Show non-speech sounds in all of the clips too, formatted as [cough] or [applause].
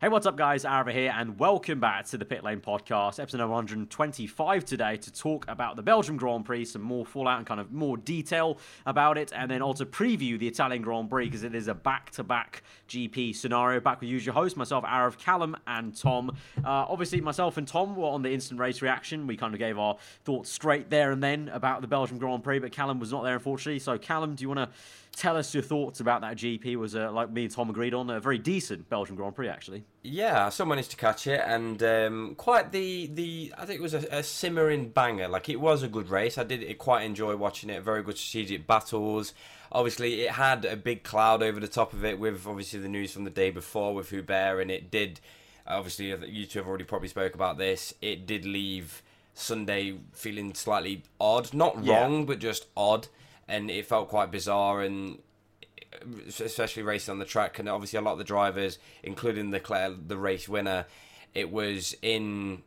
Hey, what's up, guys? Arava here, and welcome back to the Pit Lane Podcast, episode 125 today, to talk about the Belgium Grand Prix, some more fallout and kind of more detail about it, and then also preview the Italian Grand Prix because it is a back to back GP scenario. Back with usual host, myself, Arav, Callum, and Tom. Uh, obviously, myself and Tom were on the instant race reaction. We kind of gave our thoughts straight there and then about the Belgium Grand Prix, but Callum was not there, unfortunately. So, Callum, do you want to tell us your thoughts about that GP? Was uh, like me and Tom agreed on a very decent Belgian Grand Prix, actually. Yeah, I still managed to catch it, and um, quite the the I think it was a, a, simmering banger. Like it was a good race. I did quite enjoy watching it. Very good strategic battles. Obviously, it had a big cloud over the top of it with obviously the news from the day before with Hubert, and it did. Obviously, you two have already probably spoke about this. It did leave Sunday feeling slightly odd, not wrong, yeah. but just odd, and it felt quite bizarre and especially racing on the track, and obviously a lot of the drivers, including the the race winner, it was in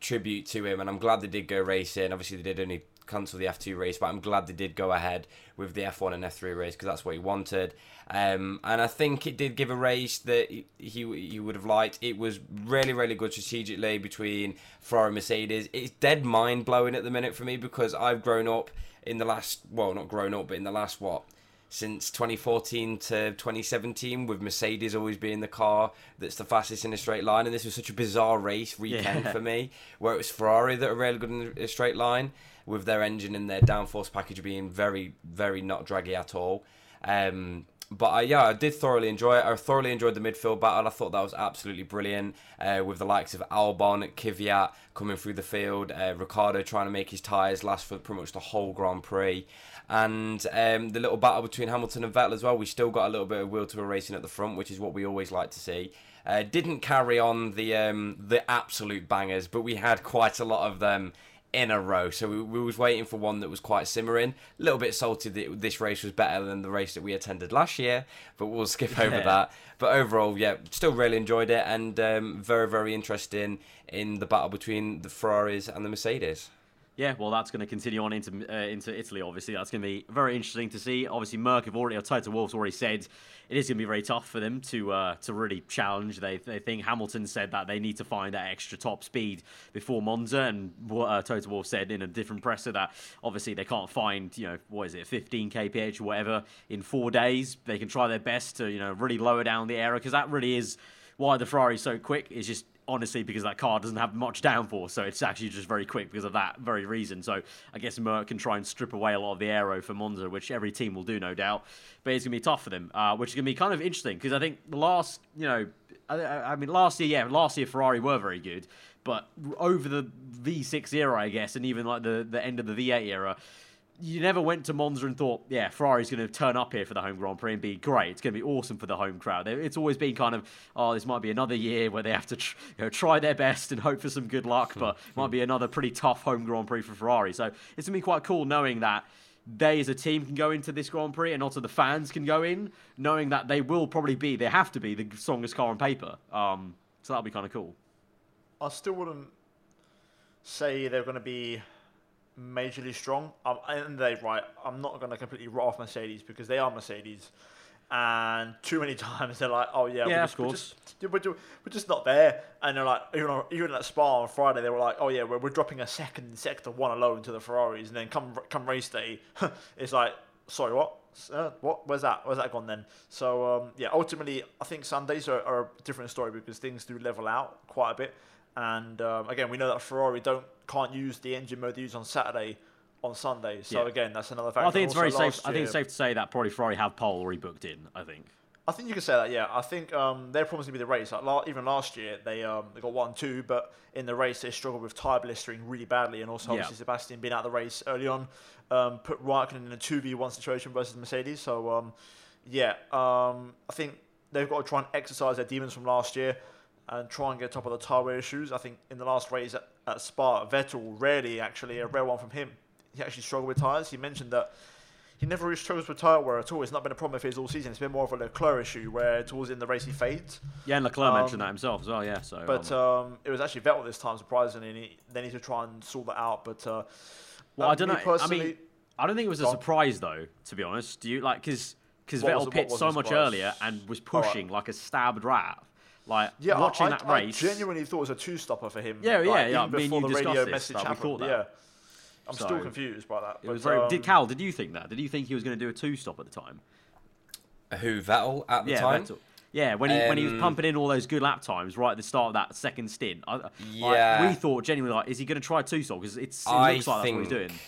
tribute to him, and I'm glad they did go racing. Obviously, they did only cancel the F2 race, but I'm glad they did go ahead with the F1 and F3 race because that's what he wanted. Um, and I think it did give a race that he, he would have liked. It was really, really good strategically between Ferrari and Mercedes. It's dead mind blowing at the minute for me because I've grown up in the last, well, not grown up, but in the last, what, since 2014 to 2017, with Mercedes always being the car that's the fastest in a straight line. And this was such a bizarre race weekend yeah. for me, where it was Ferrari that are really good in a straight line, with their engine and their downforce package being very, very not draggy at all. Um, but I, yeah, I did thoroughly enjoy it. I thoroughly enjoyed the midfield battle. I thought that was absolutely brilliant uh, with the likes of Albon, Kvyat coming through the field, uh, Ricciardo trying to make his tyres last for pretty much the whole Grand Prix and um, the little battle between Hamilton and Vettel as well. We still got a little bit of wheel to wheel racing at the front, which is what we always like to see. Uh, didn't carry on the um, the absolute bangers, but we had quite a lot of them in a row. So we, we was waiting for one that was quite simmering. A little bit salty that this race was better than the race that we attended last year, but we'll [laughs] skip over yeah. that. But overall, yeah, still really enjoyed it and um, very very interesting in the battle between the Ferraris and the Mercedes. Yeah, well, that's going to continue on into uh, into Italy. Obviously, that's going to be very interesting to see. Obviously, Merc have already, or Toto Wolff's already said it is going to be very tough for them to uh, to really challenge. They they think Hamilton said that they need to find that extra top speed before Monza, and uh, Toto Wolff said in a different presser that obviously they can't find you know what is it 15 kph or whatever in four days. They can try their best to you know really lower down the aero because that really is why the Ferrari is so quick. Is just honestly because that car doesn't have much downforce, so it's actually just very quick because of that very reason. So I guess Merc can try and strip away a lot of the aero for Monza, which every team will do, no doubt. But it's gonna be tough for them, uh, which is gonna be kind of interesting because I think the last, you know, I, I mean, last year, yeah, last year Ferrari were very good, but over the V6 era, I guess, and even like the the end of the V8 era you never went to Monza and thought, yeah, Ferrari's going to turn up here for the home Grand Prix and be great. It's going to be awesome for the home crowd. It's always been kind of, oh, this might be another year where they have to tr- you know, try their best and hope for some good luck, but might be another pretty tough home Grand Prix for Ferrari. So it's going to be quite cool knowing that they as a team can go into this Grand Prix and also the fans can go in, knowing that they will probably be, they have to be the strongest car on paper. Um, so that'll be kind of cool. I still wouldn't say they're going to be majorly strong. Um, and they're right. I'm not going to completely write off Mercedes because they are Mercedes. And too many [laughs] times they're like, oh yeah, yeah, we're, just, we're just, we're, just, we're just not there. And they're like, even on, even at Spa on Friday, they were like, oh yeah, we're, we're dropping a second in sector one alone to the Ferraris. And then come come race day, [laughs] it's like, sorry, what? Uh, what? Where's that? Where's that gone then? So um, yeah, ultimately, I think Sundays are, are, a different story because things do level out quite a bit. And um, again, we know that Ferrari don't can't use the engine mode they use on Saturday on Sunday. So yeah. again, that's another factor. I think it's very safe. Year, I think it's safe to say that probably Ferrari have pole already booked in. I think. I think you can say that. Yeah, I think um, they're promising to be the race. Like, even last year, they um, they got one two, but in the race they struggled with tyre blistering really badly, and also obviously yeah. Sebastian being out of the race early on um, put Raikkonen in a two v one situation versus Mercedes. So um, yeah, um, I think they've got to try and exercise their demons from last year and try and get top of the tyre wear issues. I think in the last race at, at Spa, Vettel rarely actually a rare one from him. He actually struggled with tyres. He mentioned that he never really struggles with tyre wear at all. It's not been a problem of his all season. It's been more of a Leclerc issue where towards the end of the race he fades. Yeah, and Leclerc um, mentioned that himself as well. Yeah, so but um, um, it was actually Vettel this time, surprisingly, and he, they need to try and sort that out. But uh, well, I don't know. I mean, I don't think it was a surprise though. To be honest, do you like because because Vettel pit so much earlier and was pushing right. like a stabbed rat Like Yeah, watching I, that I, race. I genuinely thought it was a two-stopper for him. Yeah, like, yeah, yeah, Even me and before the radio discussed this, message like, happened. that. Yeah, I'm still confused by that. it was but, very. um, did Cal? Did you think that? Did you think he was going to do a two stop at the time? Who Vettel at the yeah, time? Vettel. Yeah, when he when he was Um, pumping in all those good lap times right at the start of that second stint. I, like, Yeah. we thought genuinely like, is he going to try two stop? Because it's it I looks like think that's what he's doing.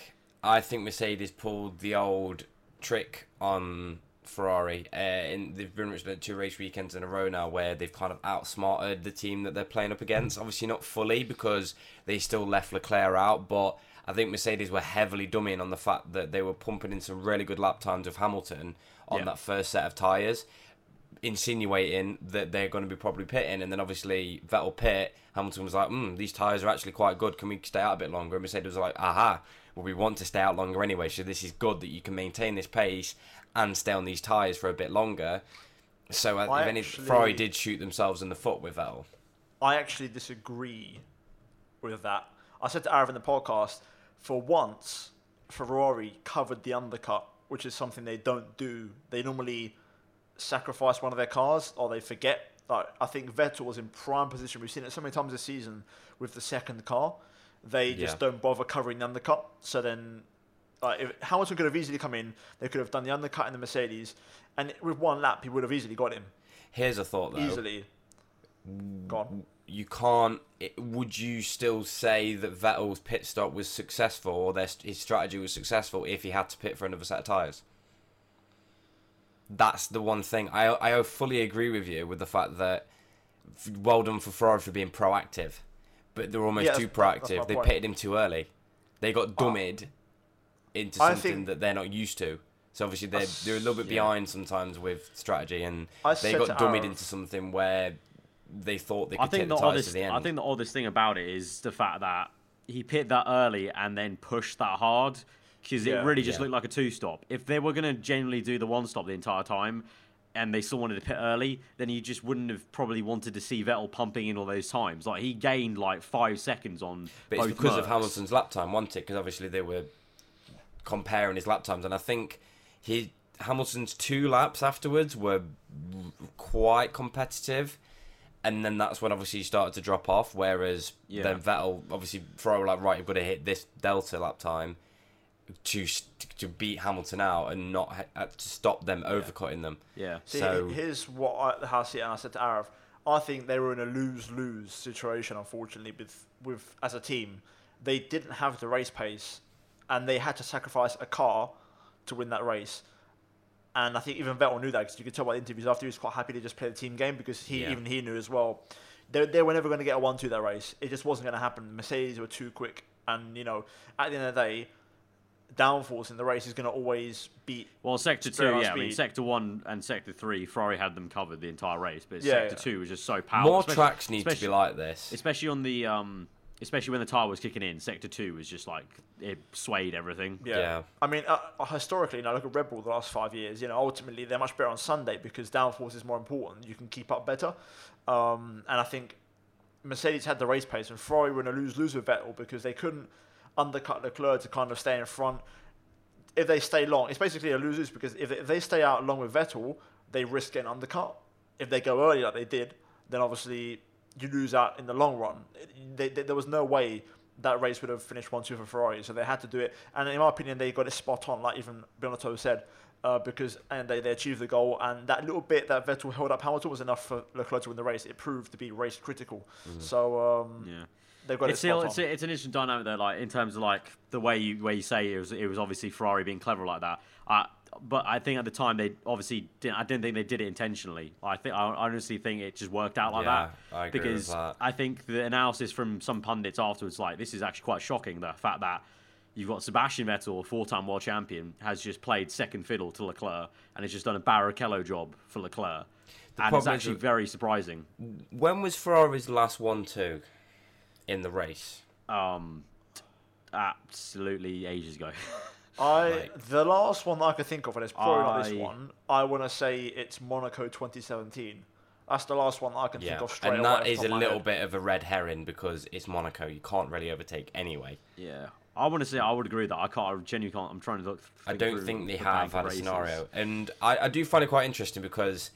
I think Mercedes pulled the old trick on Ferrari. Uh, and they've been done two race weekends in a row now where they've kind of outsmarted the team that they're playing up against. Obviously not fully because they still left Leclerc out, but I think Mercedes were heavily dummying on the fact that they were pumping in some really good lap times of Hamilton on Yeah. that first set of tyres. Insinuating that they're going to be probably pitting, and then obviously Vettel pit. Hamilton was like, hmm, "These tires are actually quite good. Can we stay out a bit longer?" And Mercedes was like, "Aha, well we want to stay out longer anyway, so this is good that you can maintain this pace and stay on these tires for a bit longer." So uh, I if any, actually- Ferrari did shoot themselves in the foot with Vettel. I actually disagree with that. I said to Arav in the podcast, for once, Ferrari covered the undercut, which is something they don't do. They normally sacrifice one of their cars or they forget. Like I think Vettel was in prime position. We've seen it so many times this season with the second car. They just Yeah. don't bother covering the undercut. So then, like if Hamilton could have easily come in, they could have done the undercut in the Mercedes, and with one lap he would have easily got him Here's a thought though. easily. Gone. you can't. It, would you still say that Vettel's pit stop was successful, or their, his strategy was successful if he had to pit for another set of tires? That's the one thing I I fully agree with you with the fact that well done for Ferrari for being proactive, but they're almost Yeah, too that's- that's my proactive. They point. pitted him too early. They got dummied into I something think- that they're not used to. So obviously they're they're a little bit Yeah. behind sometimes with strategy, and I they got to dummied Arav- into something where they thought they could I think take the the tires oddest. to the end. I think the oddest thing about it is the fact that he pit that early and then pushed that hard because Yeah. it really just Yeah. looked like a two stop. If they were going to genuinely do the one stop the entire time. And they still wanted to pit early, then you just wouldn't have probably wanted to see Vettel pumping in all those times. Like he gained like five seconds on But both it's because of Hamilton's lap time, wasn't it? Because obviously they were comparing his lap times, and I think he Hamilton's two laps afterwards were quite competitive, and then that's when obviously he started to drop off. Whereas Yeah. then Vettel obviously throw like right, you've got to hit this delta lap time to to beat Hamilton out and not ha- uh, to stop them overcutting them. Yeah, See, So- here's what I, how I see it, and I said to Arav, I think they were in a lose-lose situation, unfortunately, with with as a team. They didn't have the race pace, and they had to sacrifice a car to win that race. And I think even Vettel knew that because you could tell by the interviews after he was quite happy to just play the team game because he Yeah. even he knew as well. They, they were never going to get a one-two that race. It just wasn't going to happen. Mercedes were too quick, and you know, at the end of the day, downforce in the race is going to always beat Well, sector two, on yeah. I mean, speed. sector one and sector three, Ferrari had them covered the entire race, but Yeah, sector yeah. two was just so powerful. More especially- tracks need to be like this. especially on the um, especially when the tire was kicking in. Sector two was just like it swayed everything. Yeah. Yeah. I mean, uh, uh, historically, now look at Red Bull the last five years. You know, ultimately they're much better on Sunday because downforce is more important. You can keep up better, um, and I think Mercedes had the race pace, and Ferrari were in a lose lose with Vettel because they couldn't undercut Leclerc to kind of stay in front. If they stay long, it's basically a lose lose because if they, if they stay out long with Vettel, they risk getting undercut. If they go early like they did, then obviously you lose out in the long run. They, they, there was no way that race would have finished 1 2 for Ferrari, so they had to do it. And in my opinion, they got it spot on, like even Binotto said, uh, because and they, they achieved the goal. And that little bit that Vettel held up Hamilton was enough for Leclerc to win the race. It proved to be race critical. So um, Yeah. They've got It's it still it's, it's an interesting dynamic there, like in terms of like the way you way you say it was it was obviously Ferrari being clever like that. Uh, but I think at the time they obviously didn't. I didn't think they did it intentionally. I think I honestly think it just worked out like Yeah, that. I agree with because that. I think the analysis from some pundits afterwards, like this is actually quite shocking. The fact that you've got Sebastian Vettel, a four-time world champion, has just played second fiddle to Leclerc and has just done a Barrichello job for Leclerc, and it's problem is actually very surprising. When was Ferrari's last one-two in the race? Um, absolutely ages ago. [laughs] I Like- the last one that I could think of, and it's probably not this I- one. I want to say it's Monaco 2017. That's the last one that I can Yeah, think of straight and away. that off the is top a little head. bit of a red herring because it's Monaco. You can't really overtake anyway. Yeah, I want to say I would agree that I can't. I genuinely can't. I'm trying to look. I don't think they the have bank had of a scenario, and I, I do find it quite interesting because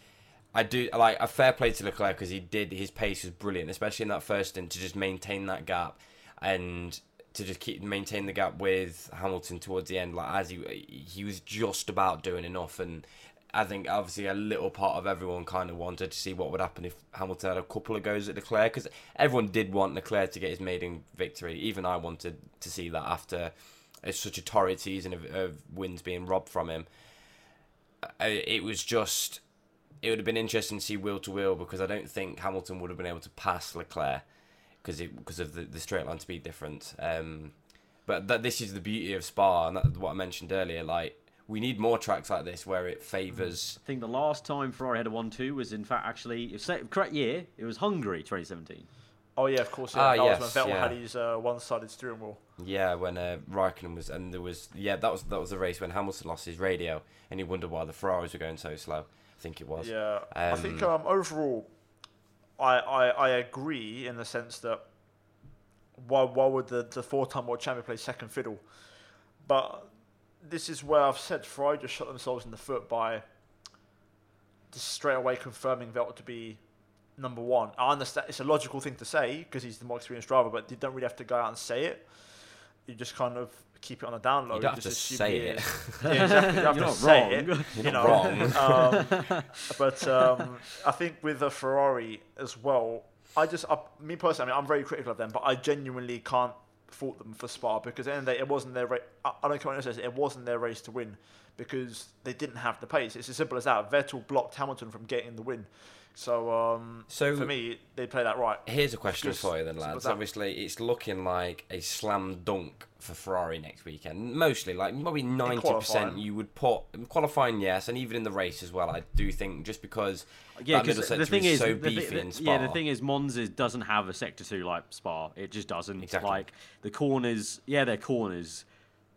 I do like a fair play to Leclerc because he did his pace was brilliant, especially in that first stint to just maintain that gap and to just keep maintain the gap with Hamilton towards the end. Like as he he was just about doing enough, and I think obviously a little part of everyone kind of wanted to see what would happen if Hamilton had a couple of goes at Leclerc because everyone did want Leclerc to get his maiden victory. Even I wanted to see that after it's such a torrid season of, of wins being robbed from him. Uh, it was just it would have been interesting to see wheel to wheel because I don't think Hamilton would have been able to pass Leclerc because it because of the, the straight line speed difference. Um, but that this is the beauty of Spa and that's what I mentioned earlier. Like we need more tracks like this where it favours. I think the last time Ferrari had a one-two was in fact actually correct year. It was Hungary 2017. Oh yeah, of course. Yeah. Ah, that yes, was when Vettel yeah. had his uh, one-sided steering wheel. Yeah, when uh, Raikkonen was, and there was, yeah, that was that was the race when Hamilton lost his radio, and he wondered why the Ferraris were going so slow. I think it was. Yeah, um, I think um, overall, I, I I agree in the sense that why why would the the four-time world champion play second fiddle? But this is where I've said Ferrari just shot themselves in the foot by just straight away confirming Vettel to be number one. I understand it's a logical thing to say because he's the more experienced driver, but you don't really have to go out and say it. You just kind of keep it on the download. You [laughs] don't have to say it. yeah, exactly. You have You're to say wrong. it. You're you know, wrong. um, but um, I think with the Ferrari as well, I just, I, me personally, I mean, I'm very critical of them, but I genuinely can't fault them for Spa because at the end of the day, it wasn't their race. I, I don't care what says, it wasn't their race to win because they didn't have the pace. It's as simple as that. Vettel blocked Hamilton from getting the win. So, um, so for me, they play that right. Here's a question Just for you then, lads. Obviously, it's looking like a slam dunk for Ferrari next weekend. Mostly, like probably ninety percent, you would put qualifying, yes, and even in the race as well. I do think just because yeah, because the thing is, so the, beefy the, yeah, the thing is, Monza doesn't have a sector two like Spa. It just doesn't. Exactly. Like the corners, yeah, they're corners,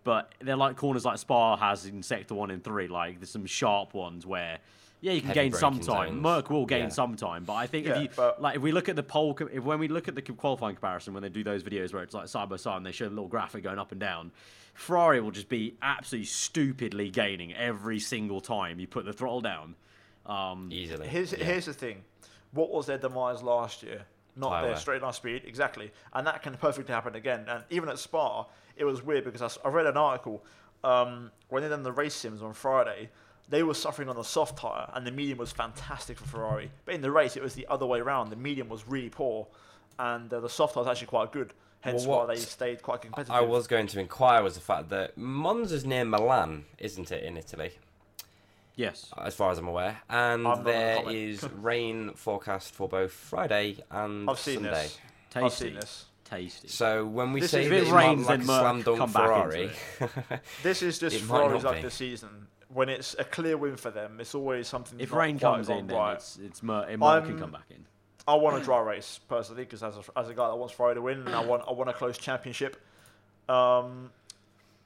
but they're like corners like Spa has in sector one and three. Like there's some sharp ones where yeah, you can gain some time. Zones. Merc will gain yeah. some time, but I think yeah, if you but... like, if we look at the pole, if when we look at the qualifying comparison, when they do those videos where it's like side by side and they show the little graphic going up and down, Ferrari will just be absolutely stupidly gaining every single time you put the throttle down. Um, Easily. Here's yeah. here's the thing, what was their demise last year? Not their straight line speed, exactly, and that can perfectly happen again. And even at Spa, it was weird because I, I read an article um, when they done the race sims on Friday they were suffering on the soft tyre, and the medium was fantastic for Ferrari. But in the race, it was the other way around. The medium was really poor, and uh, the soft tyre was actually quite good. Hence well, why they stayed quite competitive. I was going to inquire was the fact that Monza's near Milan, isn't it, in Italy? Yes. As far as I'm aware. And I'm there is [laughs] rain forecast for both Friday and I've seen Sunday. This. Tasty. I've seen this. Tasty. So when we this say that it rains, like then slam dunk Ferrari, [laughs] this is just Ferrari's like the season when it's a clear win for them, it's always something. If rain comes in, then right. it's it's Mer- it can come back in. I want a dry race personally because as a, as a guy that wants Ferrari to win, and I want I want a close championship. Um,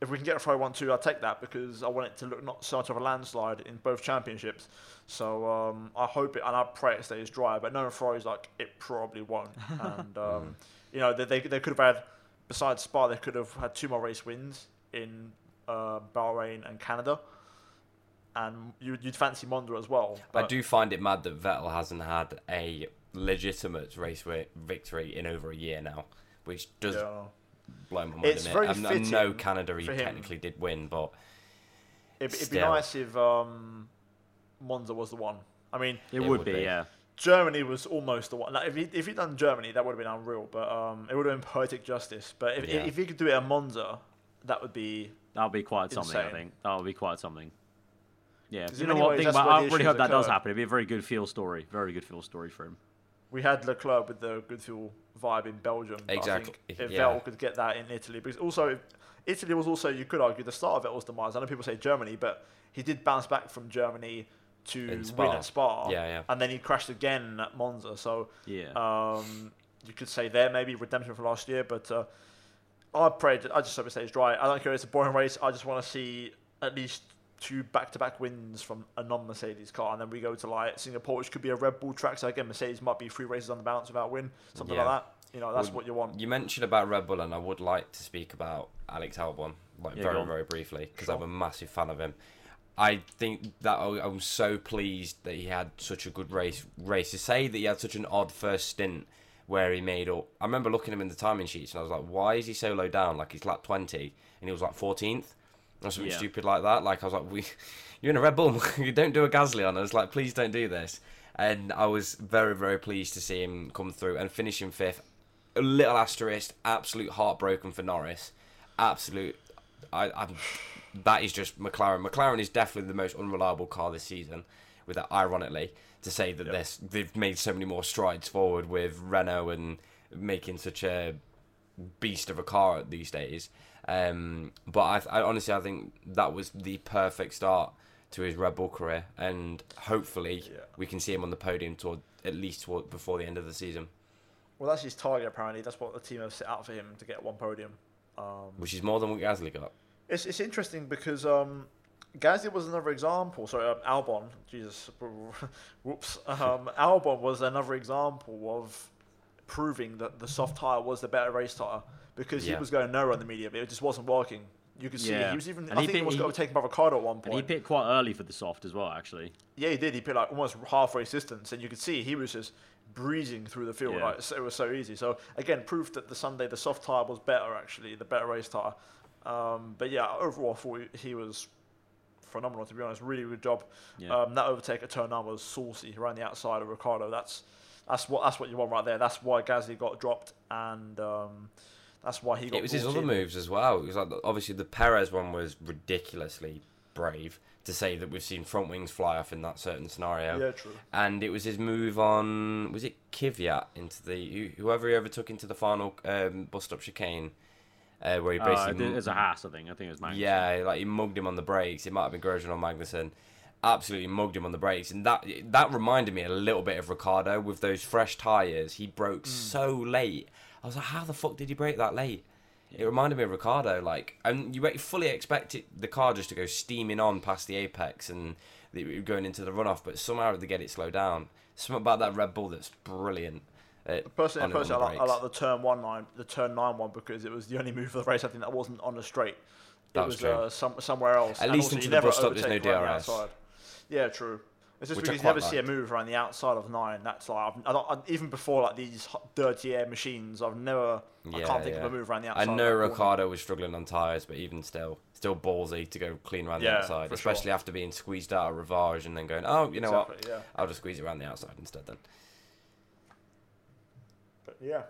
if we can get a Ferrari one two, I'll take that because I want it to look not so much of a landslide in both championships. So um, I hope it and I pray it stays dry. But knowing Ferrari's like it probably won't. [laughs] And um, you know they, they they could have had besides Spa they could have had two more race wins in uh, Bahrain and Canada and you, would fancy Monza as well. I do find it mad that Vettel hasn't had a legitimate race victory in over a year now, which does yeah. blow my mind. It's very it? I know Canada he technically did win, but it, would be nice if um, Monza was the one. I mean, it, it would, would be, be, yeah. Germany was almost the one. Like if he if he'd done Germany, that would have been unreal. But um, it would have been poetic justice. But if yeah. if he could do it at Monza, that would be that would be quite insane. something. I think that would be quite something. Yeah, you know what? Ways, I really hope that occur. does happen. It'd be a very good feel story. Very good feel story for him. We had Leclerc with the good feel vibe in Belgium. Exactly. if yeah. Vettel could get that in Italy, because also Italy was also you could argue the start of it Vettel's demise. I know people say Germany, but he did bounce back from Germany to win at Spa. Yeah, yeah. And then he crashed again at Monza. So yeah, um, you could say there maybe redemption for last year, but. Uh, I prayed. I just hope it stays dry. I don't care. If it's a boring race. I just want to see at least two back-to-back wins from a non-Mercedes car, and then we go to like Singapore, which could be a Red Bull track. So again, Mercedes might be three races on the bounce without win, something yeah. like that. You know, that's well, what you want. You mentioned about Red Bull, and I would like to speak about Alex Albon, like yeah, very, very briefly, because sure. I'm a massive fan of him. I think that I- I'm so pleased that he had such a good race. Race to say that he had such an odd first stint where he made up. I remember looking at him in the timing sheets and I was like, why is he so low down? Like he's lap 20 and he was like 14th or something Yeah. stupid like that. Like I was like, we, [laughs] you're in a Red Bull. [laughs] you don't do a Gasly on us. Like please don't do this. And I was very very pleased to see him come through and finish in fifth. A little asterisk, absolute heartbroken for Norris. Absolute. I, I'm. That is just McLaren. McLaren is definitely the most unreliable car this season. With that, ironically, to say that this they've made so many more strides forward with Renault and making such a beast of a car these days. Um, but I, I honestly, I think that was the perfect start to his Red Bull career, and hopefully Yeah. we can see him on the podium toward at least toward, before the end of the season, Well, that's his target apparently. That's what the team have set out for him to get one podium. Um, which is more than what Gasly got. It's it's interesting because um, Gasly was another example. Sorry, um, Albon. Jesus, [laughs] whoops. Um, Albon was another example of proving that the soft tire was the better race tire because Yeah. he was going nowhere on the medium. It just wasn't working. You could see. Yeah. he was even. And I think he was he- got overtaken by Ricciardo at one And he point. pit quite early for the soft as well, actually. yeah, he did. He pit like almost halfway distance, and you could see he was just breezing through the field. Yeah. Like so- it was so easy. So again, proof that the Sunday the soft tire was better actually, the better race tire. Um, but yeah, overall, I thought he he was phenomenal. To be honest, really good job. Yeah. Um, that overtake at turn nine was saucy around the outside of Ricciardo. That's that's what that's what you want right there. That's why Gasly got dropped, and um, that's why he got. It was his brought other in. moves as well. It was like obviously the Perez one was ridiculously brave to say that we've seen front wings fly off in that certain scenario. Yeah, true. And it was his move on was it Kvyat into the whoever he overtook into the final um, bus stop chicane, uh, where he basically Uh, basically there's a Haas, I think. I think it was Magnus. yeah, like he mugged him on the brakes. It might have been Grosjean or Magnussen. Absolutely mugged him on the brakes, and that that reminded me a little bit of Ricciardo with those fresh tires. He broke so late. I was like, how the fuck did he brake that late? It reminded me of Ricciardo, like, and you fully expect it, the car just to go steaming on past the apex and going into the runoff, but somehow they get it slowed down. Something about that Red Bull that's brilliant. Uh, Personally, on- on personally I, like, I like the turn one line, the turn nine one because it was the only move of the race I think that wasn't on the straight. It That was was uh, some, somewhere else. At And least also, into you the never bus stop, there's no overtake around the DRS. outside. Yeah, true. It's just Which I because you quite never see a like. move around the outside of nine. That's like I've, I don't, I, even before like these hot- dirty air machines, I've never. I Yeah, can't think yeah. of a move around the I outside. of know that corner. Ricciardo was struggling on tyres, but even still, still ballsy to go clean around the outside, for sure. especially after being squeezed out of Rivage and then going, oh, you know what? Exactly, Yeah, I'll just squeeze it around the outside instead then. but yeah.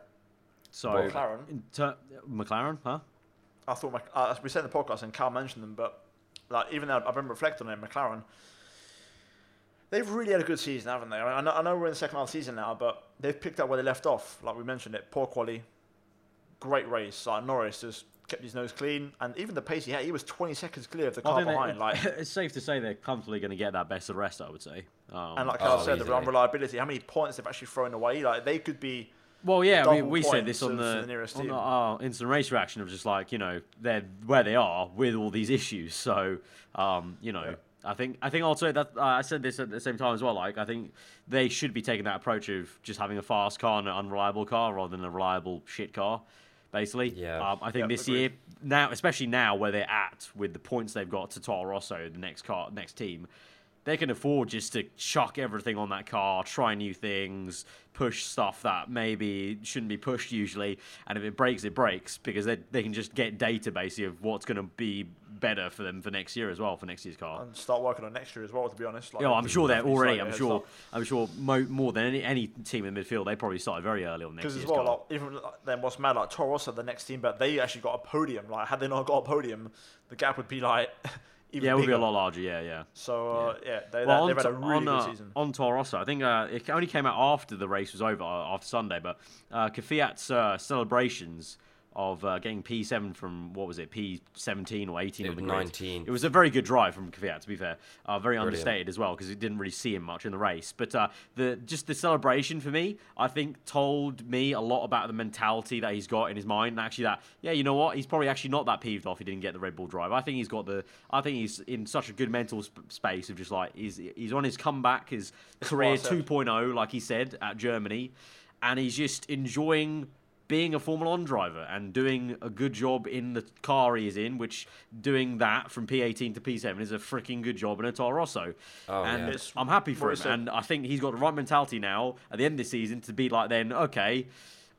So, McLaren. in ter- McLaren, huh? I thought Mc- uh, as we said in the podcast, and Cal mentioned them, but like even though I've been reflecting on it, McLaren, they've really had a good season, haven't they? I, mean, I, know, I know we're in the second half of the season now, but they've picked up where they left off. Like we mentioned it, poor quality, great race. Like Norris just kept his nose clean, and even the pace he had, he was 20 seconds clear of the car I they- behind. Like [laughs] it's safe to say they're comfortably going to get that best of the rest, I would say. Um, and like Cal Oh, said, the unreliability, how many points they've actually thrown away. Like they could be. Well, yeah, we, we said this on the, the nearest on the our instant race reaction of just like you know they're where they are with all these issues. So um, you know, Yeah. I think I think also that uh, I said this at the same time as well. Like I think they should be taking that approach of just having a fast car and an unreliable car rather than a reliable shit car. Basically, Yeah. Um, I think Yep, this agreed. year now, especially now where they're at with the points they've got to Toro Rosso, the next car, next team, they can afford just to chuck everything on that car, try new things, push stuff that maybe shouldn't be pushed usually, and if it breaks, it breaks because they they can just get data basically of what's going to be better for them for next year as well for next year's car. And start working on next year as well. To be honest, like, Yeah, I'm sure they're already. I'm sure. start. I'm sure mo- more than any any team in the midfield, they probably started very early on next year's as well, car. like, even like, then what's mad, like Toro Rosso, the next team, but they actually got a podium. Like, had they not got a podium, the gap would be like [laughs] even yeah, it would be a lot larger. Yeah, yeah. So uh, yeah, they, Well, they've on, had a really on, good uh, season. on Toro Rosso, I think uh, it only came out after the race was over, uh, after Sunday, but uh, Kvyat's uh, celebrations of uh, getting P7 from, what was it, P17 or 18 It on the was grid. 19. It was a very good drive from Kvyat, to be fair. Uh, very Brilliant. understated as well, because it didn't really see him much in the race. But uh, the just the celebration for me, I think, told me a lot about the mentality that he's got in his mind. And actually, that, yeah, you know what? He's probably actually not that peeved off he didn't get the Red Bull drive. I think he's got the, I think he's in such a good mental sp- space of just like, he's, he's on his comeback, his career what I said. 2.0, like he said, at Germany. And he's just enjoying being a Formula One driver and doing a good job in the car he is in, which doing that from P18 to P7 is a freaking good job in a Toro Rosso. Oh, and yeah. I'm happy for what him. he. And I think he's got the right mentality now at the end of the season to be like, then, okay,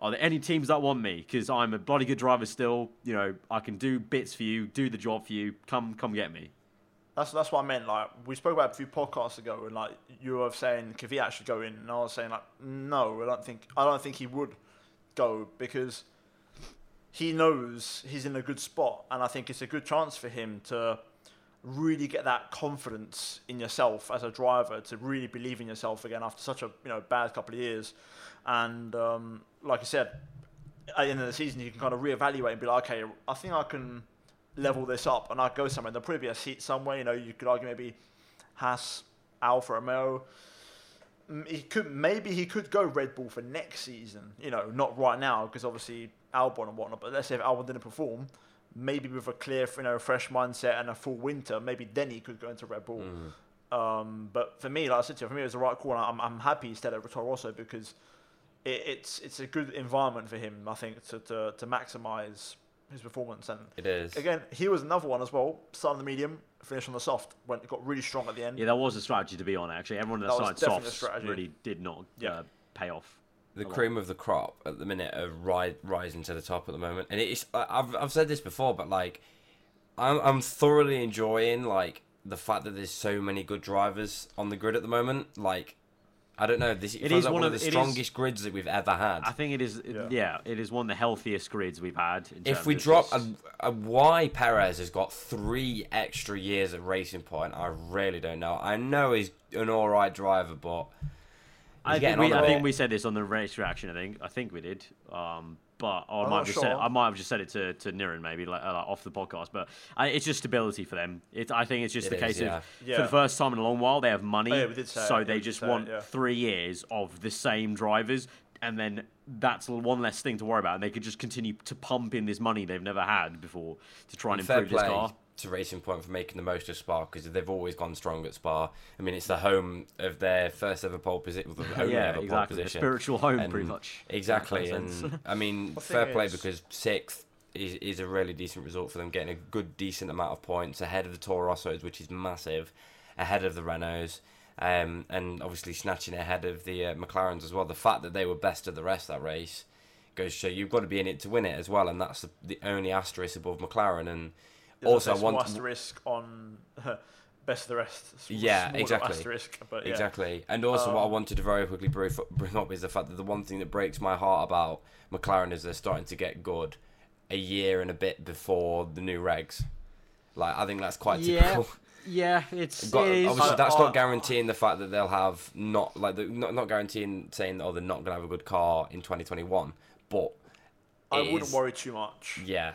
are there any teams that want me? Because I'm a bloody good driver still. You know, I can do bits for you, do the job for you. Come, come get me. That's that's what I meant. Like we spoke about a few podcasts ago, and like you were saying, could he actually go in? And I was saying like, no, I don't think I don't think he would go because he knows he's in a good spot, and I think it's a good chance for him to really get that confidence in yourself as a driver to really believe in yourself again after such a you know bad couple of years, and um, like I said, at the end of the season you can kind of reevaluate and be like, okay, I think I can level this up and I go somewhere. in the previous seat somewhere. You know, you could argue maybe Haas, Alfa Romeo. Mm, He could maybe he could go Red Bull for next season. You know, not right now because obviously Albon and whatnot. But let's say if Albon didn't perform, maybe with a clear, you know, fresh mindset and a full winter, maybe then he could go into Red Bull. Um, but for me, like I said to you, for me, it was the right call. and I'm, I'm happy he stayed at Toro Rosso because it, it's it's a good environment for him. I think to to, to maximise his performance. And It is. again, he was another one as well. Start on the medium, finish on the soft. Went got really strong at the end. Yeah, that was a strategy to be on. Actually, everyone that, That was started definitely a softs strategy. really did not Yeah. uh, pay off. the a lot. cream of the crop at the minute are ri- rising to the top at the moment, and it's I- I've I've said this before, but like I'm I'm thoroughly enjoying like the fact that there's so many good drivers on the grid at the moment. Like I don't know, this it, It feels is like one one of of- the it is- strongest grids that we've ever had. I think it is. Yeah, Yeah. it is one of the healthiest grids we've had. in if we drop a, a why Perez has got three extra years at Racing Point, I really don't know. I know he's an all right driver, but he's I think, we, on I a think we said this on the race reaction. I think I think we did. Um, but or I I'm might not have just said. I might have just said it to to Niren maybe like, uh, like off the podcast. But I, it's just stability for them. It, I think it's just It the is, case yeah. of for the first time in a long while they have money, Oh, yeah, say so it. they just say want yeah. three years of the same drivers, and then that's one less thing to worry about. And they could just continue to pump in this money they've never had before to try and fair improve this car. To Racing Point for making the most of Spa because they've always gone strong at Spa. I mean, it's the home of their first ever pole position, [laughs] yeah, ever exactly. pole The position. spiritual home, And- pretty much. Exactly, That makes sense. and I mean, [laughs] The fair play is- because sixth is, is a really decent result for them, getting a good, decent amount of points ahead of the Toro Rossos, which is massive, ahead of the Renaults, um, and obviously snatching ahead of the uh, McLarens as well. The fact that they were best of the rest that race goes to show you've got to be in it to win it as well, and that's the, the only asterisk above McLaren. And There's also, a I small want asterisk on [laughs] best of the rest. Yeah, exactly. Asterisk, but yeah. Exactly. And also, what I Um, wanted to very quickly bring bring up is the fact that the one thing that breaks my heart about McLaren is they're starting to get good a year and a bit before the new regs. Like, I think that's quite Yeah, typical. [laughs] yeah, it's Got- it is. obviously, I- that's I- not guaranteeing the fact that they'll have not like not not guaranteeing saying oh they're not going to have a good car in 2021, but I wouldn't is- think too much. Yeah,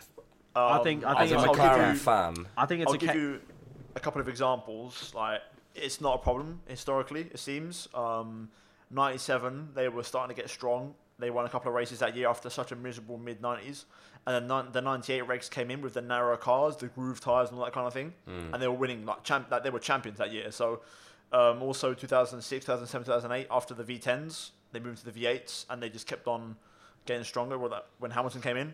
I Um, think- I think as a it's I'll give McLaren you- fan, I think it's I'll a give ca- you a couple of examples. Like it's not a problem historically. It seems. Um, Ninety-seven, they were starting to get strong. They won a couple of races that year after such a miserable mid nineties, and then the ninety-eight regs came in with the narrow cars, the groove tires, and all that kind of thing, Hmm. and they were winning like champ. Like, they were champions that year. So, um, also 2006, 2007, 2008, after the V10s, they moved to the V8s, and they just kept on getting stronger. When that when Hamilton came in,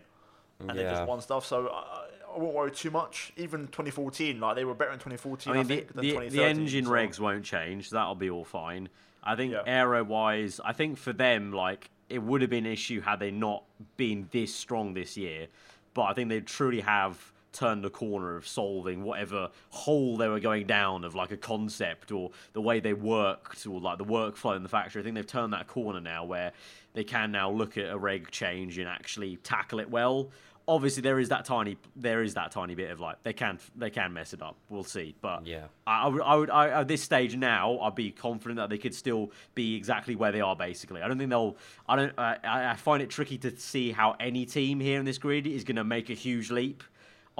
and they yeah. just won stuff. So I, I won't worry too much. Even 2014, like they were better in 2014. I mean, I think, the, than the, 2013. the engine so- regs won't change. That'll be all fine. I think Yeah. aero wise, I think for them, like it would have been an issue had they not been this strong this year. But I think they truly have turned the corner of solving whatever hole they were going down of like a concept or the way they worked or like the workflow in the factory. I think they've turned that corner now where they can now look at a reg change and actually tackle it well obviously there is that tiny there is that tiny bit of like they can they can mess it up. We'll see, but Yeah. I, I would I would I, at this stage now I'd be confident that they could still be exactly where they are. Basically, I don't think they'll. I don't. I, I find it tricky to see how any team here in this grid is going to make a huge leap.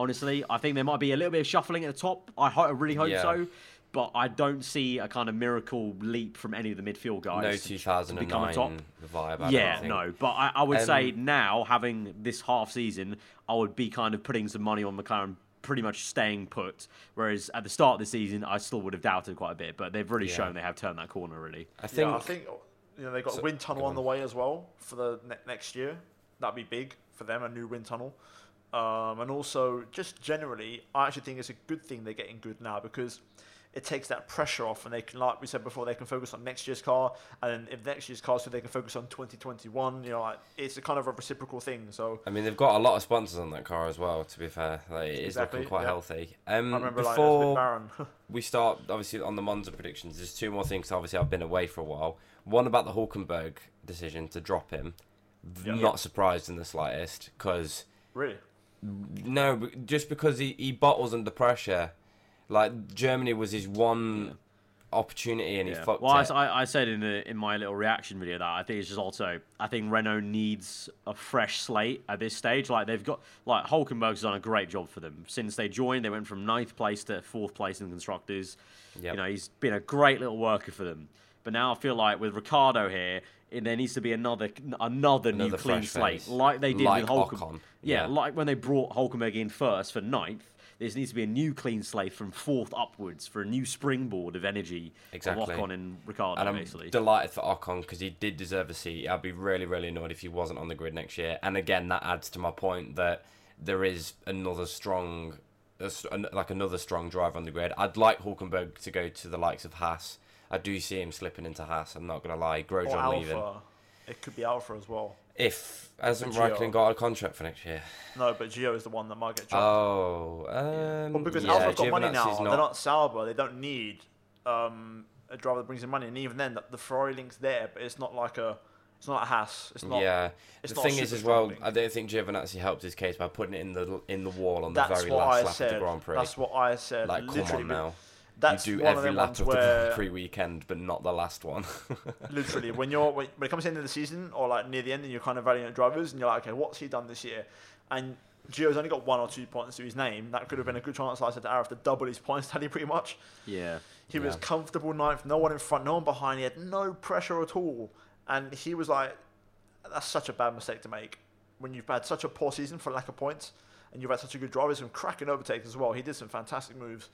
Honestly, I think there might be a little bit of shuffling at the top. I, ho- I really hope Yeah. so. But I don't see a kind of miracle leap from any of the midfield guys. no to- to become a 2009 top. vibe. I Yeah, think. no, but I, I would say Um, now having this half season, I would be kind of putting some money on McLaren pretty much staying put. Whereas at the start of the season, I still would have doubted quite a bit, but they've really Yeah. shown they have turned that corner really. I think yeah, I think you know they've got So- a wind tunnel go on the way as well for the ne- next year. that'd be big for them, a new wind tunnel. Um, and also, just generally, I actually think it's a good thing they're getting good now because it takes that pressure off, and they can, like we said before, they can focus on next year's car, and if next year's car, so they can focus on 2021. You know, like, it's a kind of a reciprocal thing. So I mean, they've got a lot of sponsors on that car as well. To be fair, like, it is Exactly, looking quite yeah. healthy. Um, I remember like, it was a bit before barren. [laughs] we start, obviously on the Monza predictions, there's two more things. Obviously, I've been away for a while. One about the Hulkenberg decision to drop him. Yeah. Not surprised in the slightest, because really. No, just because he, he bottles under pressure. Like Germany was his one opportunity, and he Yeah. fucked Well, I, it. I I said in the in my little reaction video that I think it's just also I think Renault needs a fresh slate at this stage. Like they've got like Hulkenberg's done a great job for them since they joined. They went from ninth place to fourth place in the constructors. Yep. You know he's been a great little worker for them. But now I feel like with Ricciardo here, it, there needs to be another another, new clean slate, face. like they did Like with Hulkenberg. Ocon. Yeah, Yeah. like when they brought Hulkenberg in first for ninth. There needs to be a new clean slate from fourth upwards for a new springboard of energy Exactly. of Ocon and Ricciardo, And I'm basically. delighted for Ocon because he did deserve a seat. I'd be really, really annoyed if he wasn't on the grid next year. And again, that adds to my point that there is another strong, a s- an- like another strong driver on the grid. I'd like Hulkenberg to go to the likes of Haas. I do see him slipping into Haas. I'm not gonna lie. Or Grosjean leaving. It could be Alfa as well. If hasn't Gio. Raikkonen got a contract for next year? No, but Gio is the one that might get dropped. Oh, um, Well, because yeah, Alfa's got money now. Giovinazzi's They're not Sauber. They don't need um, a driver that brings in money. And even then, the, the Ferrari link's there, but it's not like a, it's not a Haas. It's not. yeah, it's the not thing is as well, strong I don't think Giovinazzi helped his case by putting it in the in the wall on the very last I lap said. of the Grand Prix. That's what I said. like, come literally, on but now. That's you do one of every them lap of the Prix [laughs] weekend, but not the last one. [laughs] literally when you're when, it comes to the end of the season or like near the end and you're kind of valuing drivers and you're like, okay, what's he done this year? And Gio's only got one or two points to his name. That could have been a good chance, like I said to Arif, to double his points [laughs] tally pretty much. yeah. He was comfortable ninth, no one in front, no one behind. He had no pressure at all, and he was like, "That's such a bad mistake to make when you've had such a poor season for lack of points, and you've had such a good driver, some cracking overtakes as well. He did some fantastic moves.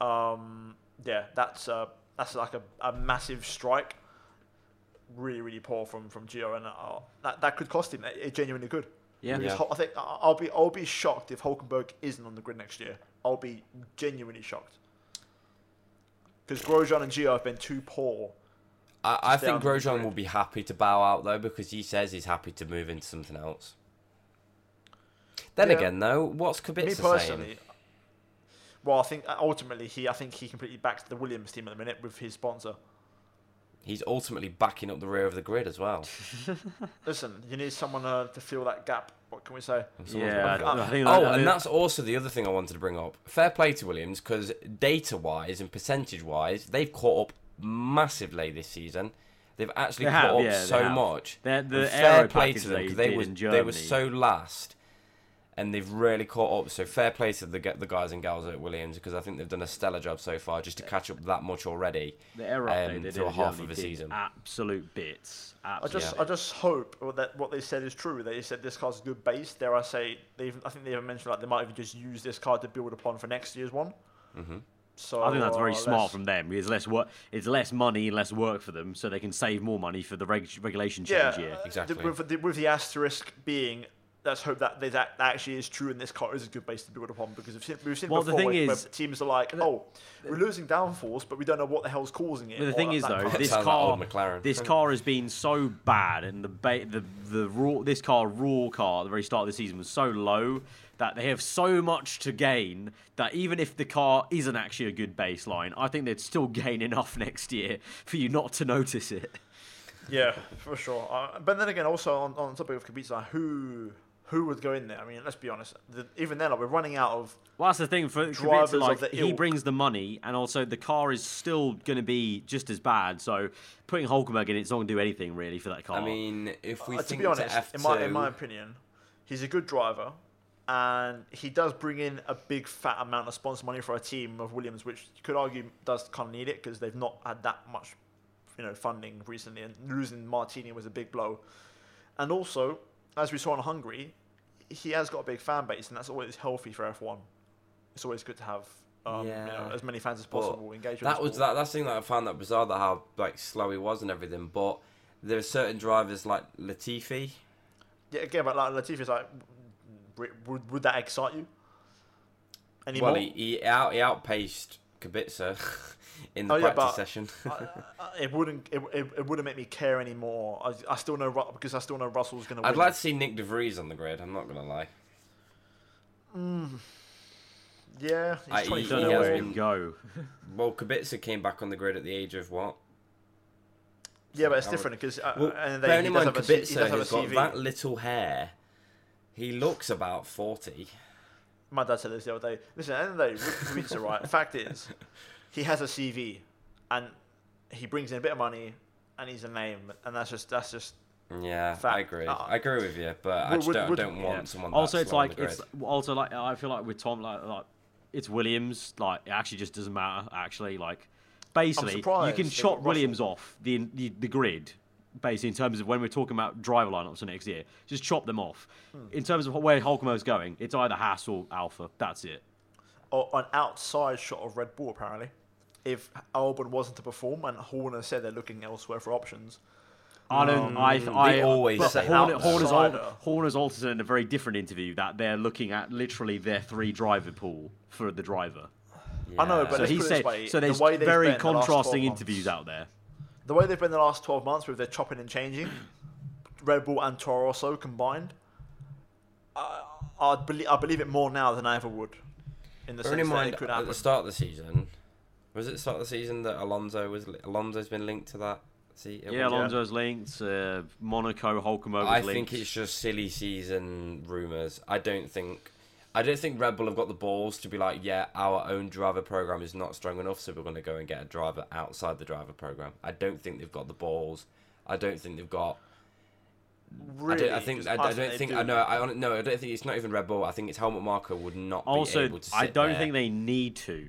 Um, yeah, that's uh, that's like a, a massive strike. Really, really poor from from Gio, and uh, that that could cost him. It, it genuinely could. Yeah. Yeah. I think I- I'll be I'll be shocked if Hulkenberg isn't on the grid next year. I'll be genuinely shocked. Because Grosjean and Gio have been too poor. I, I think on Grosjean will be happy to bow out though because he says he's happy to move into something else. Then Yeah. again, though, what's Me Kubica saying? Personally, well, I think uh, ultimately he I think he completely backs the Williams team at the minute with his sponsor. He's ultimately backing up the rear of the grid as well. [laughs] Listen, you need someone uh, to fill that gap. What can we say? Yeah, gotta I, I. Oh, I and that's also the other thing I wanted to bring up. Fair play to Williams because data-wise and percentage-wise, they've caught up massively this season. They've actually They caught have, up yeah, so have. much. They're- the fair play to them they 'cause they did was in they were so last, and they've really caught up. So fair play to the the guys and gals at Williams because I think they've done a stellar job so far just to catch up that much already. the error um, they did through in half Germany of a season. Absolute bits. I just Yeah. I just hope that what they said is true. They said this car's a good base. Dare I say? They even, I think they even mentioned like they might even just use this car to build upon for next year's one. hmm So I think that's very uh, smart let's- from them. It's less work. It's less money, less work for them, so they can save more money for the reg- regulation Yeah, change year. uh, Exactly. With the, with the asterisk being, let's hope that they, that actually is true and this car is a good base to build upon because we've seen, we've seen Well, the before thing where, where is- teams are like, oh, we're losing downforce, but we don't know what the hell's causing it. But the thing that- is, that though, kind of this Sounds like car, McLaren. this car has been so bad, and the ba- the the raw this car raw car at the very start of the season was so low that they have so much to gain that even if the car isn't actually a good baseline, I think they'd still gain enough [laughs] next year for you not to notice it. Yeah, for sure. Uh, but then again, also on, on the topic of Kubica, who who would go in there? I mean, let's be honest. The, even then, like, we're running out of. Well, that's the thing for Drivers Kubica, of like the he ilk. brings the money, and also the car is still going to be just as bad. So putting Hulkenberg in, it's not going to do anything really for that car. I mean, if we Uh, to be honest, F2, in my in my opinion, he's a good driver, and he does bring in a big fat amount of sponsor money for a team of Williams, which you could argue does kind of need it because they've not had that much, you know, funding recently, and losing Martini was a big blow. And also, as we saw in Hungary, he has got a big fan base, and that's always healthy for F1. It's always good to have. Um, you know, as many fans as But possible engage with that was that. That's the thing that I found that bizarre that how like slow he was and everything. But there are certain drivers like Latifi. Yeah, again, but like Latifi's like, would, would that excite you? Anymore? Well, he, he out he outpaced Kubica [laughs] in the Oh, yeah, practice but- session. I- I- uh, [laughs] uh, it wouldn't. It, it, it wouldn't make me care anymore. I, I still know because I still know Russell's going to. I'd like to see Nyck De Vries on the grid. I'm not gonna lie. Hmm. Yeah, I- he's he- don't he know where been- he'd go. [laughs] Well, Kubica came back on the grid at the age of what? Yeah, but it's different because uh, Well, and they, bearing he in does mind have a, C- he Kubica does have a has got that little hair. He looks about forty. My dad said this the other day. Listen, at the end of the day, Kubica, right? The fact is, [laughs] he has a CV, and he brings in a bit of money, and he's a name, and that's just that's just Yeah, Fact- I agree. uh, I agree with you, but I would- just would- don't, would- don't want Yeah. someone. That Also, it's like it's also like I feel like with Tom, like, like it's Williams. Like it actually just doesn't matter. Actually, like basically, you can chop Williams Russell. off the, the the grid. Basically, in terms of when we're talking about driver lineups for next year, just chop them off. Hmm. In terms of where Hulkenberg's going, it's either Haas or Alfa. That's it. or an outside shot of Red Bull apparently. If Albon wasn't to perform, and Horner said they're looking elsewhere for options. I don't. Mm, I. I uh, always but say Horner. Horner's, al- Horner's also said in a very different interview that they're looking at literally their three driver pool for the driver. I know, but So he said. way, so the there's way very been the last 12 contrasting months- interviews out there. The way they've been the last 12 months with their chopping and changing, Red Bull and Toro Rosso combined, I, I, believe, I believe it more now than I ever would. In the Bearing sense in that mind, it could at the start of the season, was it the start of the season that Alonso was Alonso's been linked to that? See, Yeah, Alonso's linked. Uh, Monaco, Hulkenberg I linked. think it's just silly season rumors. I don't think. I don't think Red Bull have got the balls to be like, yeah, our own driver program is not strong enough, so we're going to go and get a driver outside the driver program. I don't think they've got the balls. I don't think they've got. really, I, don't, I think. 'cause I, I don't think. do. I know. I no. I don't think it's not even Red Bull. I think it's Helmut Marko would not be also, able to. Sit I don't there. think they need to.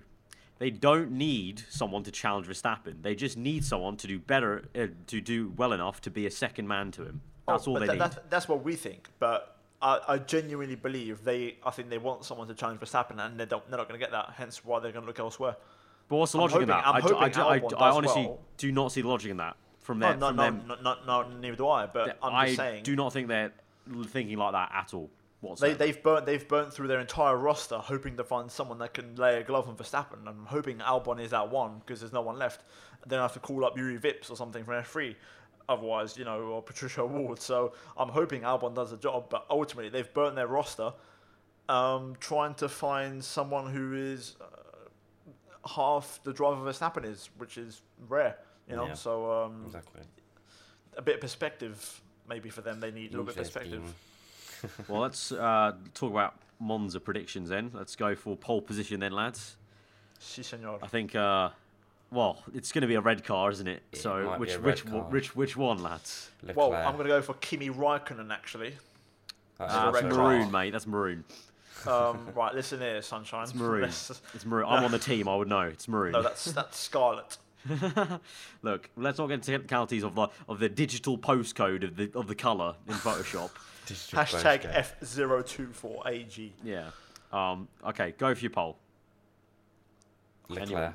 They don't need someone to challenge Verstappen. They just need someone to do better, uh, to do well enough to be a second man to him. That's Oh, all they tha- need. That's, that's what we think. But I, I genuinely believe they. I think they want someone to challenge Verstappen, and they don't, they're not going to get that. Hence, why they're going to look elsewhere. But what's the logic in that? I'm I, d- I hoping d- I, Albon d- I does honestly well. do not see the logic in that from No, their, no, from no, them. no, no, no, neither do I. But I'm I just saying. do not think they're thinking like that at all. They, they've burnt they've burnt through their entire roster, hoping to find someone that can lay a glove on Verstappen. I'm hoping Albon is that one because there's no one left. Then I have to call up Jüri Vips or something from F3. Otherwise, you know, or Patricio O'Ward. So I'm hoping Albon does the job. But ultimately, they've burnt their roster, um, trying to find someone who is uh, half the driver Verstappen is, which is rare. You know, Yeah. so um, Exactly. a bit of perspective maybe for them. They need a little bit of perspective. Been- [laughs] Well, let's uh, talk about Monza predictions then. Let's go for pole position then, lads. Si, senor. I think, uh, well, it's going to be a red car, isn't it? It so might be which red which car. which which one, lads? Well, I'm going to go for Kimi Raikkonen actually. That's a Uh, red it's car. maroon, mate. That's maroon. Um, [laughs] right, listen here, sunshine. It's maroon. Let's- It's maroon. I'm on the team. I would know. It's maroon. no, that's that's Scarlet. [laughs] Look, let's not get into technicalities of the of the digital postcode of the of the color in Photoshop. Digital Hashtag. F024AG. yeah. Um. Okay. Go for your pole. Leclerc. anyone.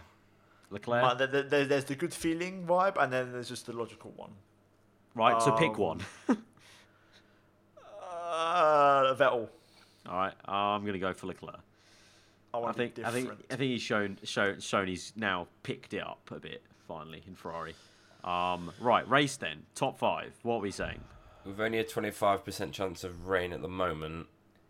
Leclerc. Uh, there, there, there's the good feeling vibe, and then there's just the logical one. right. So pick um, one. [laughs] Uh, Vettel. All right. Uh, I'm gonna go for Leclerc. I I think I think. I think he's shown shown shown he's now picked it up a bit finally in Ferrari. Um, right, race then. Top five. What are we saying? With only a 25% chance of rain at the moment.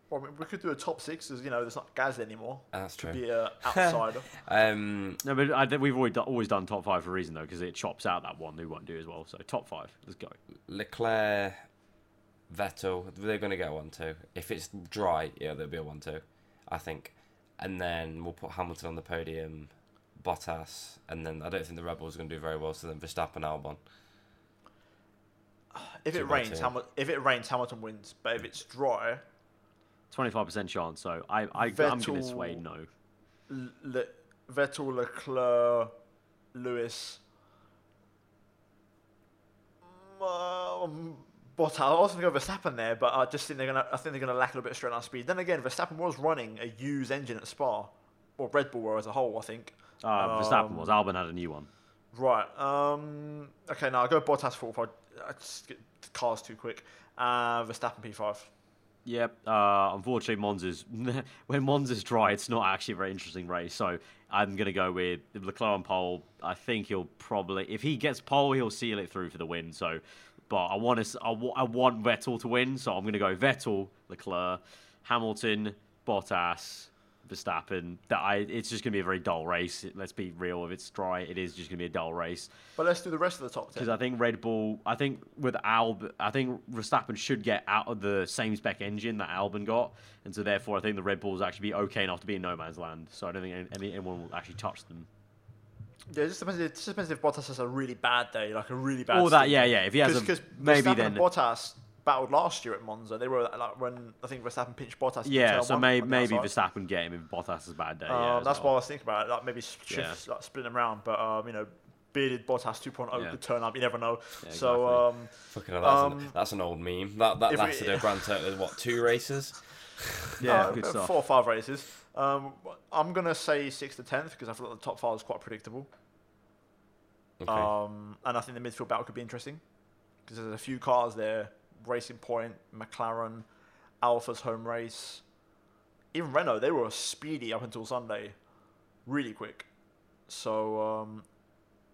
Well, I mean, we could do a top six, as you know, there's not Gaz anymore. That's Could true. be an [laughs] outsider. Um, No, but I think we've always done, always done top five for a reason though, because it chops out that one who won't do as well. So top five. Let's go. Leclerc, Vettel, they're going to get one too. If it's dry, yeah, there'll be a one two, I think. And then we'll put Hamilton on the podium, Bottas, and then I don't think the Rebels are going to do very well. So then Verstappen, and Albon. If it rains, two. Hamilton, if it rains, Hamilton wins. But if it's dry, Twenty five percent chance. So I, I I'm gonna Vettel- sway no. Le, Vettel, Leclerc, Lewis, um, Bottas. I was going to go Verstappen there, but I just think they're going to. I think they're going to lack a little bit of straight line speed. Then again, Verstappen was running a used engine at Spa, or Red Bull were as a whole. I think. Uh, Verstappen Um, was. Albon had a new one. Right. Um. Okay. Now I'll go Bottas fourth. Cars too quick. Uh, Verstappen P5. Yep. Uh, unfortunately, Monza's [laughs] when Monza's dry, it's not actually a very interesting race. So I'm gonna go with Leclerc on pole. I think he'll probably, if he gets pole, he'll seal it through for the win. So, but I want to, I, I want Vettel to win. So I'm gonna go Vettel, Leclerc, Hamilton, Bottas, Verstappen. That I, it's just going to be a very dull race. Let's be real. If it's dry, it is just going to be a dull race. But let's do the rest of the top ten. Because I think Red Bull, I think with Alb, I think Verstappen should get out of the same spec engine that Albon got, and so therefore I think the Red Bulls actually be okay enough to be in no man's land. So I don't think any, anyone will actually touch them. Yeah, it just depends. It just depends if Bottas has a really bad day, like a really bad. Or that, yeah, yeah. If he has Cause, a cause maybe Verstappen then and Bottas battled last year at Monza. They were like when I think Verstappen pinched Bottas. in yeah. So may, maybe outside. Verstappen get him if Bottas has a bad day. Um, yeah, that's well. what I was thinking about. Like maybe shift, Yeah. like split them around. But um, you know, bearded Bottas 2.0 Yeah. could turn up. You never know. Yeah, so um, Fucking hell, that's, Um, an, that's an old meme. That that if we- lasted a grand total of what two races? [laughs] Yeah, uh, good uh, stuff. Four or five races. Um, I'm gonna say sixth to tenth because I feel like the top five is quite predictable. Okay. Um, and I think the midfield battle could be interesting because there's a few cars there: Racing Point, McLaren, Alfa's home race, even Renault. They were speedy up until Sunday, really quick. So um,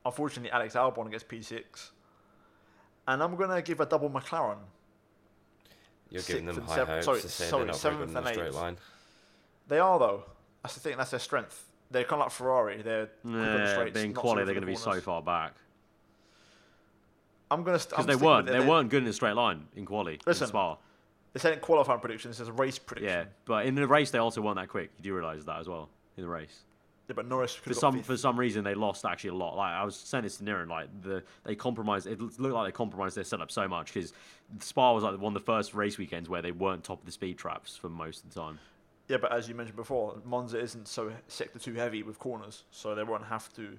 unfortunately, Alex Albon gets P6, and I'm gonna give a double McLaren. You're giving them high and hopes sorry, to say sorry, they're not very seventh good in the and straight eighth. line. They are though. That's the thing. That's their strength. They're kind of like Ferrari. They're quick on the Yeah, being quality, they're going to be so far back I'm gonna st- because they weren't. They weren't good in a straight line in quali. Listen, in Spa. This ain't qualifying prediction. This is a race prediction. Yeah, but in the race they also weren't that quick. You do realise that as well in the race. Yeah, but Norris For could have some for some reason they lost actually a lot. Like I was saying this to Niren, like the they compromised. It looked like they compromised their setup so much because Spa was like one of the first race weekends where they weren't top of the speed traps for most of the time. Yeah, but as you mentioned before, Monza isn't so sector too heavy with corners, so they won't have to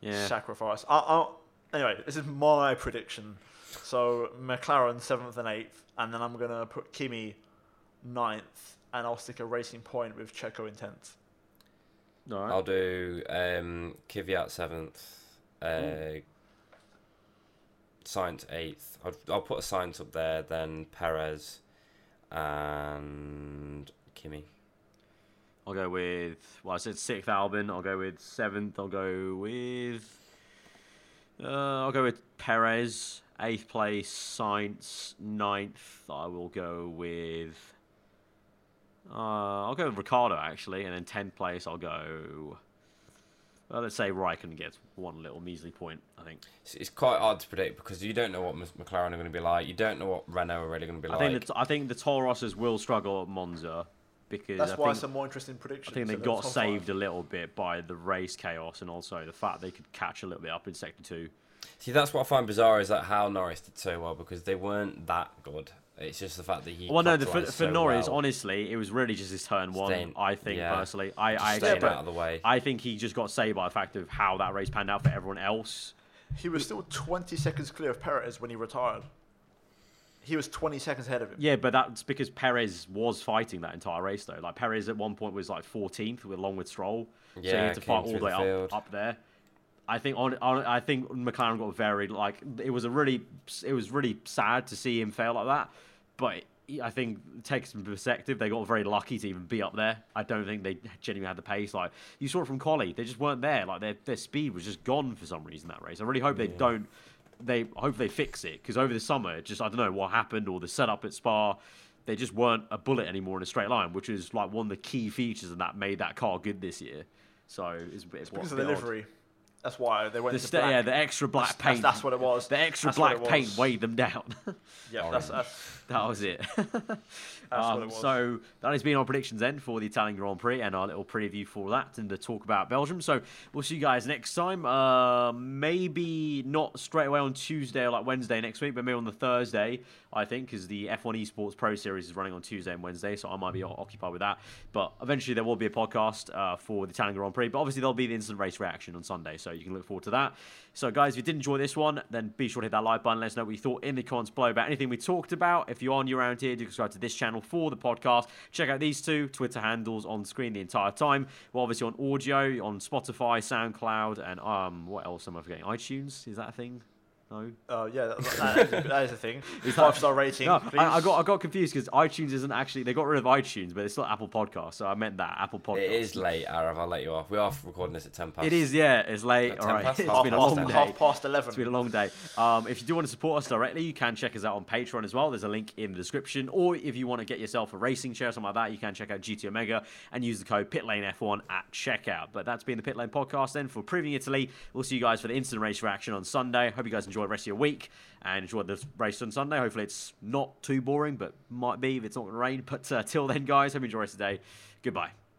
Yeah, sacrifice. I, I, anyway, this is my prediction. So McLaren seventh and eighth, and then I'm gonna put Kimi ninth, and I'll stick a racing point with Checo in tenth. all right. I'll do um, Kvyat seventh, uh, Sainz eighth. I'll, I'll put a Sainz up there, then Perez and Kimi. I'll go with well, I said sixth Albon. I'll go with seventh. I'll go with uh, I'll go with Perez. Eighth place, Sainz. Ninth, I will go with. Uh, I'll go with Ricciardo actually, and then tenth place I'll go. Well, let's say Raikkonen gets one little measly point. I think. It's, quite hard to predict because you don't know what McLaren are going to be like. You don't know what Renault are really going to be I like. think that I think the Toro Rosses will struggle at Monza because That's I why think, it's a more interesting predictions. I think they than the got saved five. a little bit by the race chaos and also the fact they could catch a little bit up in sector two. See, that's what I find bizarre is that how Norris did so well because they weren't that good. It's just the fact that he. Well, no, the, for, capitalised for so Norris, well. honestly, it was really just his turn one. Staying- I think yeah. personally, I I, Staying out of the way. I think he just got saved by the fact of how that race panned out for everyone else. He was still 20 seconds clear of Perez when he retired. He was 20 seconds ahead of him. Yeah, but that's because Perez was fighting that entire race though. Like Perez at one point was like 14th, with along with Stroll. so he Yeah, had to fight all the way the up, up there. I think on, on I think McLaren got very like it was a really it was really sad to see him fail like that, but I think take some perspective. They got very lucky to even be up there. I don't think they genuinely had the pace. Like you saw it from quali, they just weren't there. Like their their speed was just gone for some reason that race. I really hope they don't. They hope they fix it because over the summer, just I don't know what happened or the setup at Spa. They just weren't a bullet anymore in a straight line, which is like one of the key features and that made that car good this year. So it's, it's, Because what's of the bit odd. Livery. That's why they went The into sta- black. yeah, the extra black That's- paint. that's what it was. The extra That's black paint weighed them down. [laughs] yeah, that's, that's, that was it. [laughs] That's what Um, it was. So that has been our predictions then for the Italian Grand Prix and our little preview for that and the talk about Belgium. So we'll see you guys next time. Uh, maybe not straight away on Tuesday or like Wednesday next week, but maybe on the Thursday, I think, because the F1 Esports Pro Series is running on Tuesday and Wednesday, so I might be occupied with that. But eventually there will be a podcast uh, for the Italian Grand Prix, but obviously there'll be the instant race reaction on Sunday, so you can look forward to that. So guys, if you did enjoy this one, then be sure to hit that like button. Let us know what you thought in the comments below about anything we talked about. If you're new around here, do subscribe to this channel for the podcast. Check out these two Twitter handles on screen the entire time. We're obviously on audio on Spotify, SoundCloud, and um, what else am I forgetting? iTunes is that a thing? No. Uh, yeah, that, [laughs] that, is, a, that is a thing. Five star rating. No, please. I, I got I got confused because iTunes isn't actually they got rid of iTunes, but it's still Apple Podcast. So I meant that Apple Podcast. It is late, Arav. I'll let you off. We are recording this at ten past. It is, yeah. It's late. At All 10 right, past, [laughs] it's half been a past long ten. day. half past eleven. It's been a long day. Um, if you do want to support us directly, you can check us out on Patreon as well. There's a link in the description. Or if you want to get yourself a racing chair or something like that, you can check out GT Omega and use the code PitLaneF1 at checkout. But that's been the Pit Lane podcast then for Proving Italy. We'll see you guys for the instant race reaction on Sunday. Hope you guys enjoy the rest of your week and enjoy the race on Sunday. Hopefully it's not too boring, but might be if it's not going to rain. But uh, till then, guys, hope you enjoy the rest of the day. Goodbye.